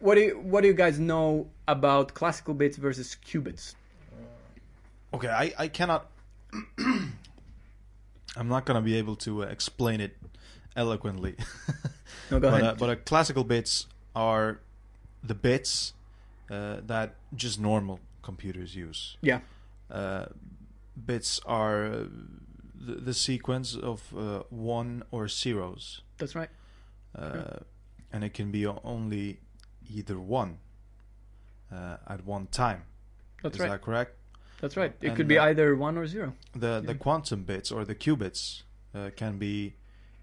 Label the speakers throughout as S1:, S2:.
S1: what do you, what do you guys know about classical bits versus qubits?
S2: Okay, I, I cannot. I'm not gonna be able to uh, explain it eloquently.
S1: No, go
S2: but
S1: ahead.
S2: uh, but uh, classical bits are the bits uh, that just normal computers use.
S1: yeah,
S2: Uh, bits are uh, the, the sequence of uh, one or zeros,
S1: that's right.
S2: uh, and it can be only either one uh, at one time.
S1: That's
S2: Is
S1: right.
S2: that correct?
S1: That's right. It
S2: and,
S1: could be
S2: uh,
S1: either one or zero.
S2: The the quantum bits or the qubits uh, can be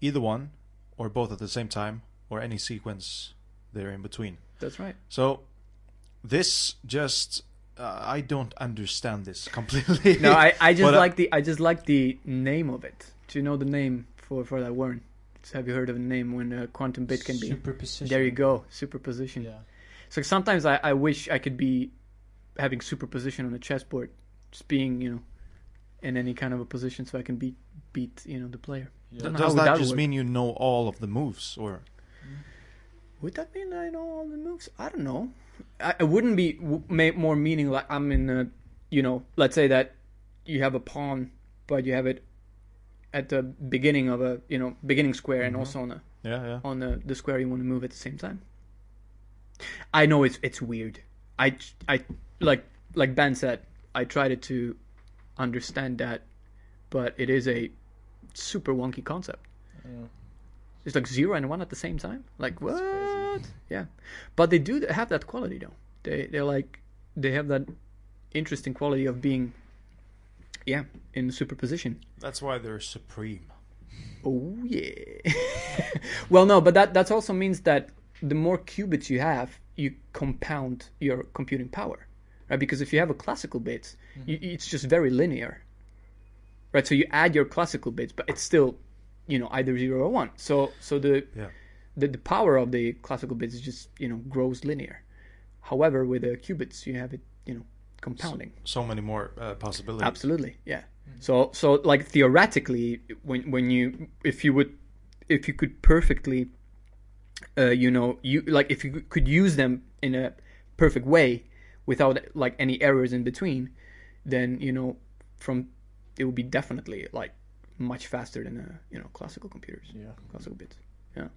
S2: either one or both at the same time or any sequence there in between.
S1: That's right.
S2: So this just uh, I don't understand this completely.
S1: No, I, I just
S2: But, uh,
S1: like the I just like the name of it. Do you know the name for for that word? Have you heard of the name when a quantum bit can be?
S3: Superposition.
S1: There you go, superposition.
S3: Yeah.
S1: So sometimes I, I wish I could be having superposition on a chessboard, just being you know in any kind of a position so I can beat beat you know the player.
S3: Yeah.
S2: Does that
S1: that
S2: just
S1: work?
S2: mean you know all of the moves or
S1: Would that mean I know all the moves? I don't know. I, it wouldn't be w- ma- more meaning like I'm in a, you know, let's say that you have a pawn, but you have it at the beginning of a, you know, beginning square and
S2: Mhm.
S1: also on a
S2: yeah yeah
S1: on the, the square you want to move at the same time. I know it's it's weird. I I like like Ben said, I tried to understand that, but it is a super wonky concept.
S3: Yeah.
S1: It's like zero and one at the same time. Like what?
S3: crazy.
S1: Yeah, but they do have that quality though. They they're like they have that interesting quality of being, yeah, in superposition.
S2: that's why they're supreme.
S1: Oh yeah. well, no, but that that also means that the more qubits you have, you compound your computing power, right? Because if you have a classical bits, mm-hmm. you, it's just very linear, right? So you add your classical bits, but it's still, you know, either zero or one. So so the
S2: Yeah.
S1: the, the power of the classical bits is just you know grows linear. However, with the qubits, you have it you know compounding.
S2: So many more uh, possibilities.
S1: Absolutely, yeah. So so like theoretically, when when you if you would if you could perfectly, uh, you know, you like if you could use them in a perfect way without like any errors in between, then you know from it would be definitely like much faster than uh, you know classical computers
S3: Yeah.
S1: classical bits. Yeah.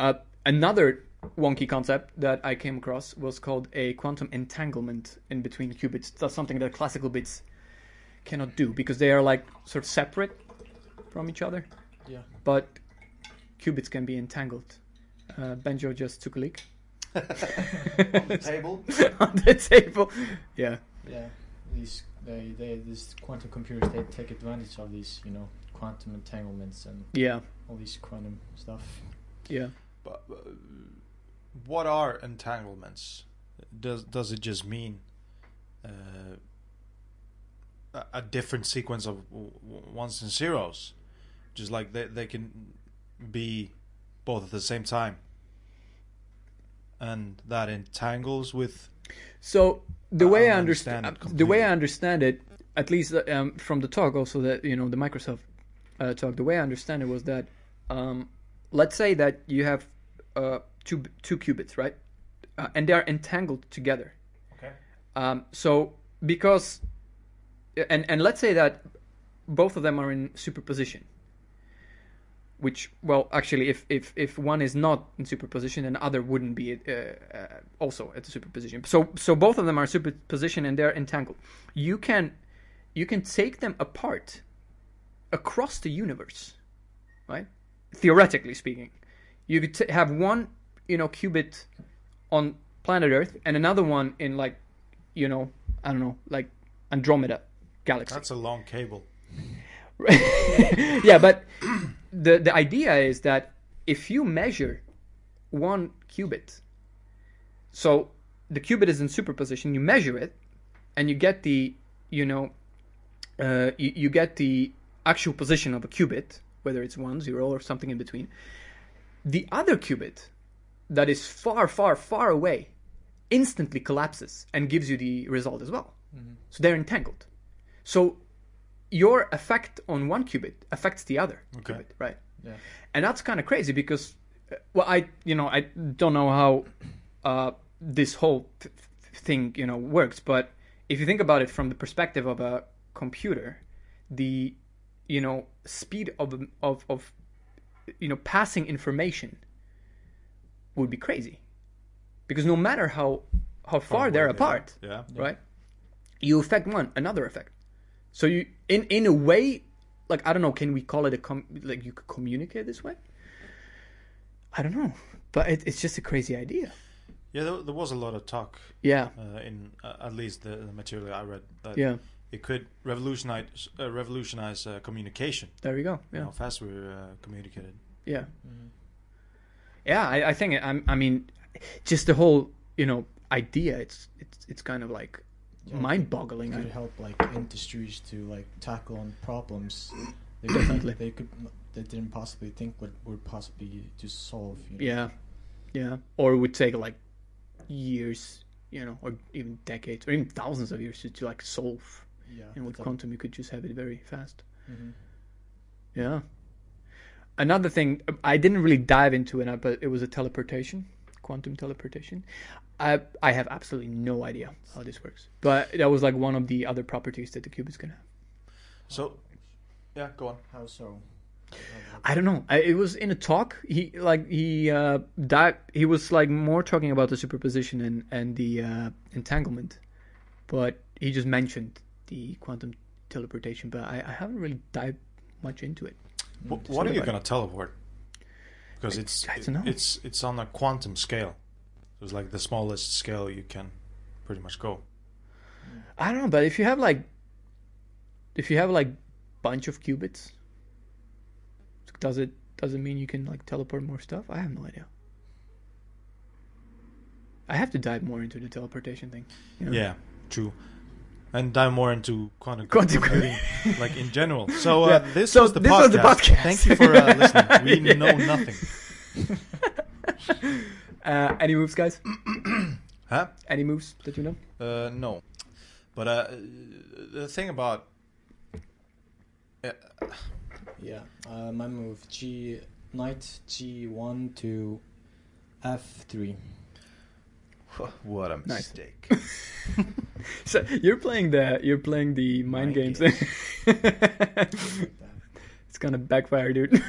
S1: Uh, another wonky concept that I came across was called a quantum entanglement in between qubits. That's something that classical bits cannot do because they are like sort of separate from each other,
S3: Yeah.
S1: but qubits can be entangled. Uh, Benjo just took a leak on the
S2: Table.
S1: on the table. Yeah,
S3: Yeah. These they they these quantum computers they take advantage of these you know quantum entanglements and
S1: yeah,
S3: all these quantum stuff.
S1: yeah.
S2: But, uh, what are entanglements? Does does it just mean uh, a, different sequence of ones and zeros? Just like they they can be both at the same time, and that entangles with
S1: So the way
S2: don't
S1: I
S2: understand
S1: understand
S2: it
S1: the way I understand it, at least uh, um, from the talk, also that you know the Microsoft uh, talk, the way I understand it was that um, let's say that you have uh, two two qubits, right, uh, and they are entangled together.
S2: Okay.
S1: Um, so because and and let's say that both of them are in superposition. Which, well, actually, if, if, if one is not in superposition, then other wouldn't be uh, uh, also at the superposition. So so both of them are superposition and they're entangled. You can you can take them apart across the universe, right? Theoretically speaking, you could t- have one you know qubit on planet Earth and another one in like you know I don't know like Andromeda galaxy.
S2: that's a long cable.
S1: yeah, but the the idea is that if you measure one qubit, so the qubit is in superposition, you measure it, and you get the you know uh, you, you get the actual position of a qubit, whether it's one, zero, or something in between. The other qubit that is far, far, far away instantly collapses and gives you the result as well. So they're entangled. So your effect on one qubit affects the other
S2: Okay.
S1: qubit, right?
S3: Yeah.
S1: And that's kind of crazy because, uh, well, I you know I don't know how uh, this whole th- thing you know works. But if you think about it from the perspective of a computer, the you know speed of of of you know passing information would be crazy. Because no matter how how far they're
S2: away
S1: apart
S2: Yeah.
S1: right you affect one another effect. So you in in a way like i don't know can we call it a com- like you could communicate this way? I don't know but it, it's just a crazy idea.
S2: Yeah, there, there was a lot of talk
S1: yeah.
S2: uh, in uh, at least the, the material I read that
S1: yeah.
S2: it could revolutionize uh, revolutionize uh, communication.
S1: there we go yeah.
S2: How fast we're uh, communicated.
S1: yeah.
S3: Mhm.
S1: Yeah i, I think I'm, i mean just the whole you know idea it's it's it's kind of like
S3: Yeah,
S1: mind-boggling
S3: It could help like industries to like tackle on problems they
S1: Definitely.
S3: could, they could they didn't possibly think would would possibly to solve. You know?
S1: yeah yeah or it would take like years you know or even decades or even thousands of years to, to like solve
S3: Yeah.
S1: and with quantum you could just have it very fast
S3: Mhm.
S1: Yeah. Another thing I didn't really dive into it, but it was a teleportation, quantum teleportation. I I have absolutely no idea how this works, but that was like one of the other properties that the cube is gonna have.
S2: So, yeah, go on.
S3: How so?
S1: I don't know. I, it was in a talk. He like he uh di- He was like more talking about the superposition and and the uh, entanglement, but he just mentioned the quantum teleportation. But I, I haven't really dived much into it.
S2: Wh-
S3: Mm,
S2: what are you going to teleport? Because it's
S1: I don't know.
S2: it's it's on a quantum scale. So it's like the smallest scale you can pretty much go.
S1: I don't know, but if you have like, if you have like bunch of qubits, does it does it mean you can like teleport more stuff? I have no idea. I have to dive more into the teleportation thing. you know?
S2: Yeah, true. And dive more into quantum,
S1: Quantum
S2: computing, like in general. So uh,
S1: Yeah.
S2: this
S1: So
S2: was the
S1: this
S2: podcast.
S1: was the podcast.
S2: Thank you for uh, listening. We
S1: Yeah.
S2: know nothing.
S1: Uh, any moves, guys?
S2: Huh?
S1: Any moves that you know?
S2: Uh, no. But uh, the thing about uh,
S3: Yeah. Uh, my move G knight G one to F three.
S2: What a
S1: Nice.
S2: mistake.
S1: So you're playing the you're playing the mind,
S2: Mind
S1: games.
S2: games.
S1: it's gonna backfire, dude.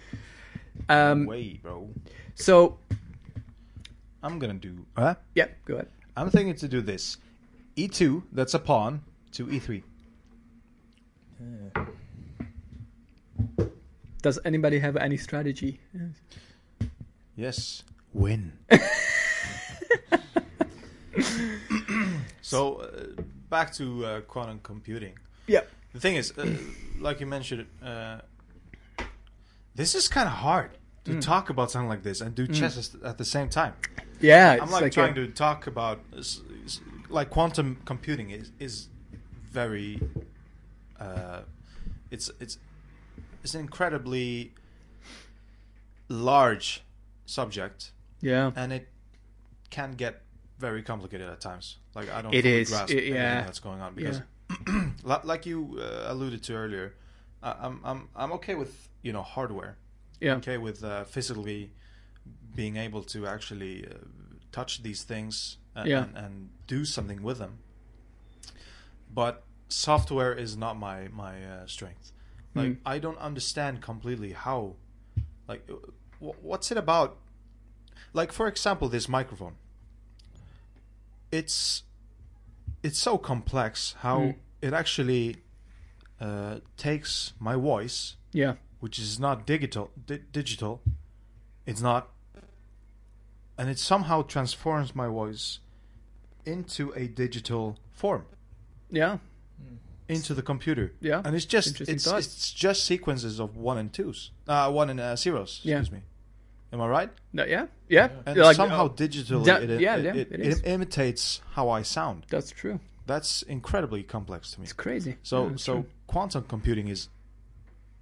S1: um.
S2: Way, bro.
S1: So
S2: I'm gonna do. Huh?
S1: yeah, go ahead.
S2: I'm thinking to do this. E2, that's a pawn, to E E3.
S3: Uh,
S1: Does anybody have any strategy?
S2: Yes. Win. so, uh, back to uh, quantum computing.
S1: Yeah.
S2: The thing is, uh, like you mentioned, uh, this is kind of hard to
S1: Mm.
S2: talk about something like this and do
S1: Mm.
S2: chess at- at the same time.
S1: Yeah,
S2: I'm
S1: it's
S2: like,
S1: like
S2: trying
S1: a-
S2: to talk about s- like quantum computing is is very uh, it's it's it's an incredibly large subject
S1: yeah.
S2: and it can get very complicated at times. Like I don't
S1: It
S2: fully
S1: is,
S2: grasp
S1: it- yeah.
S2: that's going on because
S1: Yeah.
S2: like you uh, alluded to earlier, I- I'm I'm I'm okay with you know hardware
S1: Yeah.
S2: okay with uh, physically being able to actually uh, touch these things and,
S1: Yeah.
S2: and, and do something with them but software is not my my uh, strength like
S1: Mm.
S2: i don't understand completely how like uh, wh- what's it about like for example this microphone it's it's so complex how
S1: Mm.
S2: it actually uh, takes my voice
S1: Yeah.
S2: which is not digital di- digital it's not and it somehow transforms my voice into a digital form
S1: Yeah.
S3: mm.
S2: into the computer
S1: Yeah.
S2: and it's just it's,
S1: thought.
S2: it's just sequences of one and twos uh one and uh, zeros
S1: Yeah.
S2: excuse me am i right
S1: No, yeah. Yeah.
S2: and
S1: Like,
S2: somehow
S1: uh,
S2: digitally
S1: that-
S2: it,
S1: yeah,
S2: it,
S1: yeah,
S2: it,
S1: it
S2: it imitates how i sound
S1: that's true.
S2: that's incredibly complex to me
S1: It's crazy.
S2: so
S1: Yeah,
S2: so
S1: true.
S2: quantum computing is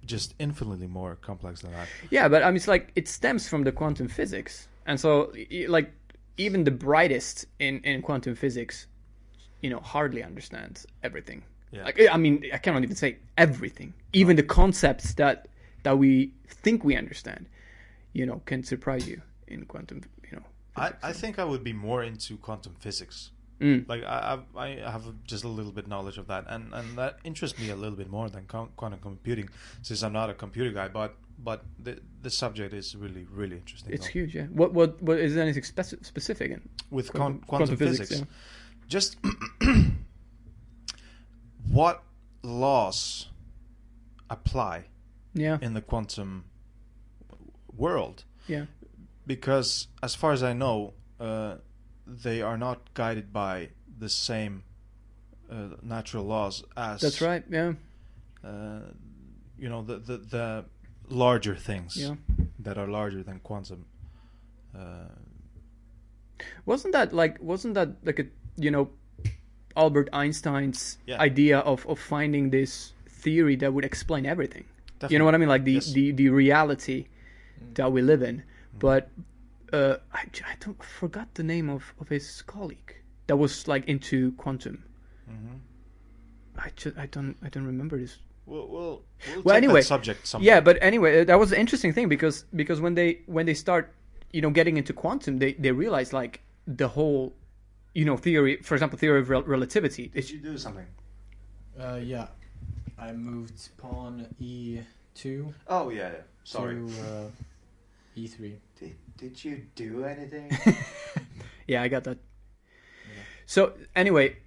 S2: just infinitely more complex than that
S1: Yeah, but I mean, it's like it stems from the quantum physics, and so like even the brightest in in quantum physics, you know, hardly understands everything.
S2: yeah
S1: Like I mean, I cannot even say everything. Even the concepts that that we think we understand, you know, can surprise you in quantum, you know,
S2: I. I think I would be more into quantum physics.
S1: Mm.
S2: Like I, I, I have just a little bit knowledge of that, and, and that interests me a little bit more than quantum computing, since I'm not a computer guy. But but the the subject is really really interesting.
S1: It's
S2: though.
S1: huge, yeah. What what what is there anything speci- specific in
S2: with
S1: quantum,
S2: con- quantum, physics.
S1: yeah.
S2: Just what laws apply
S1: Yeah,
S2: in the quantum world?
S1: yeah,
S2: Because as far as I know, uh, they are not guided by the same uh, natural laws as
S1: that's right. Yeah,
S2: uh, you know the, the the larger things
S1: yeah.
S2: that are larger than quantum. Uh,
S1: Wasn't that like wasn't that like a you know Albert Einstein's
S2: Yeah.
S1: idea of of finding this theory that would explain everything? You know what I mean? Like the
S2: Yes.
S1: the, the reality that we live in. But uh, I, j- I don't forgot the name of, of his colleague that was like into quantum.
S2: Mhm.
S1: I just I don't I don't remember this.
S2: We'll, we'll, we'll
S1: Well, anyway,
S2: that subject sometime.
S1: Yeah, but anyway, uh, that was an interesting thing because because when they when they start you know getting into quantum, they they realize like the whole you know theory, for example, theory of rel- relativity.
S2: Did you do something?
S3: Uh, yeah, I moved pawn e2
S2: Oh yeah, yeah. sorry.
S3: to uh, e3.
S2: Did, did you do anything?
S1: yeah, I got that.
S3: Yeah.
S1: So anyway,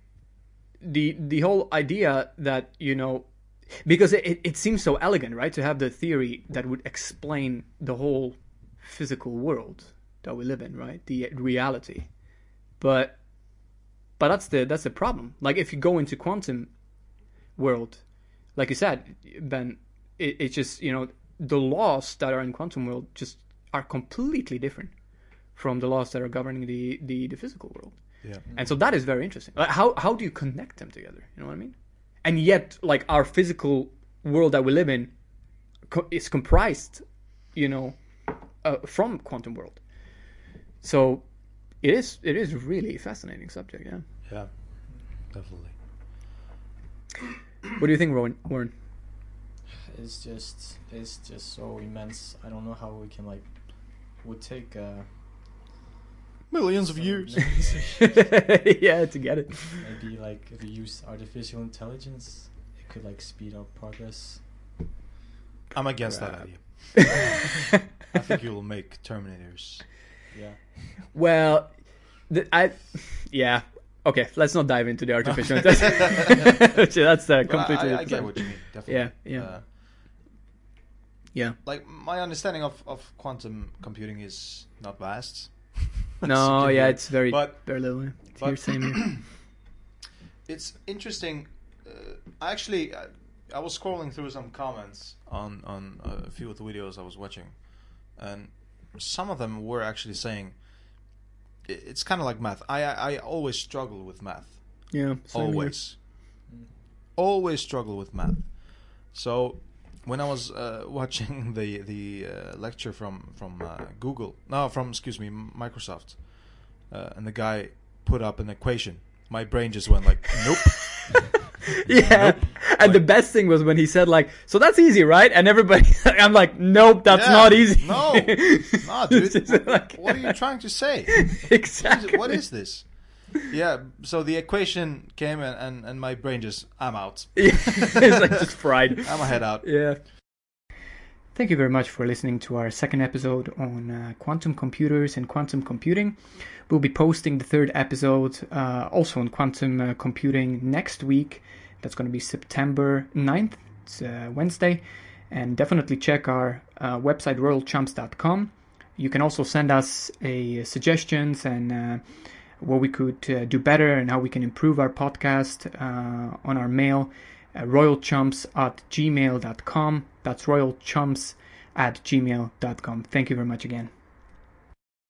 S1: the the whole idea that you know, because it it seems so elegant, right, to have the theory that would explain the whole physical world that we live in, right, the reality, but but that's the that's the problem. Like if you go into quantum world, like you said, Ben, it, it's just you know the laws that are in quantum world just are completely different from the laws that are governing the the, the physical world.
S2: yeah.
S1: And so that is very interesting. Like how how do you connect them together? You know what I mean? And yet, like our physical world that we live in co- is comprised, you know, uh, from quantum world. So it is it is really fascinating subject. Yeah.
S2: Yeah, definitely.
S1: What do you think, Warren? Warren?
S3: It's just it's just so immense. I don't know how we can like would take uh,
S2: Millions of years.
S1: yeah, to get it.
S3: maybe like if we use artificial intelligence, it could like speed up progress.
S2: I'm against that idea. I think you will make Terminators.
S3: Yeah.
S1: well, the, I yeah. Okay, let's not dive into the artificial intelligence. That's uh,
S2: But
S1: completely.
S2: I, I get what you mean. Definitely.
S1: Yeah, yeah.
S2: Uh,
S1: Yeah.
S2: like my understanding of, of quantum computing is not vast.
S1: No, yeah, it's very
S2: But
S1: very little. It's
S2: but-
S1: same
S2: it's interesting. Uh, actually, I, I was scrolling through some comments on on a few of the videos I was watching, and some of them were actually saying it's kind of like math. I, I I always struggle with math.
S1: Yeah, here.
S2: always,
S3: Mm.
S2: always struggle with math. So when I was uh, watching the the uh, lecture from from uh, Google, no, from excuse me, Microsoft, uh, and the guy put up an equation, my brain just went like, nope.
S1: yeah.
S2: Nope.
S1: And the best thing was when he said like, "So that's easy, right?" And everybody, I'm like, "Nope, that's
S2: Yeah,
S1: not easy."
S2: No, no, dude. What,
S1: like-
S2: what are you trying to say?
S1: exactly.
S2: What is this? Yeah, so the equation came and, and, and my brain just, I'm out.
S1: It's like just fried.
S2: I'm a head out.
S1: Yeah. Thank you very much for listening to our second episode on uh, quantum computers and quantum computing. We'll be posting the third episode uh, also on quantum uh, computing next week. That's going to be September 9th. It's uh, Wednesday. And definitely check our uh, website, royalchumps.com. You can also send us a suggestions and uh, what we could uh, do better and how we can improve our podcast uh, on our mail royalchumps at gmail.com. That's royalchumps at gmail.com. Thank you very much again.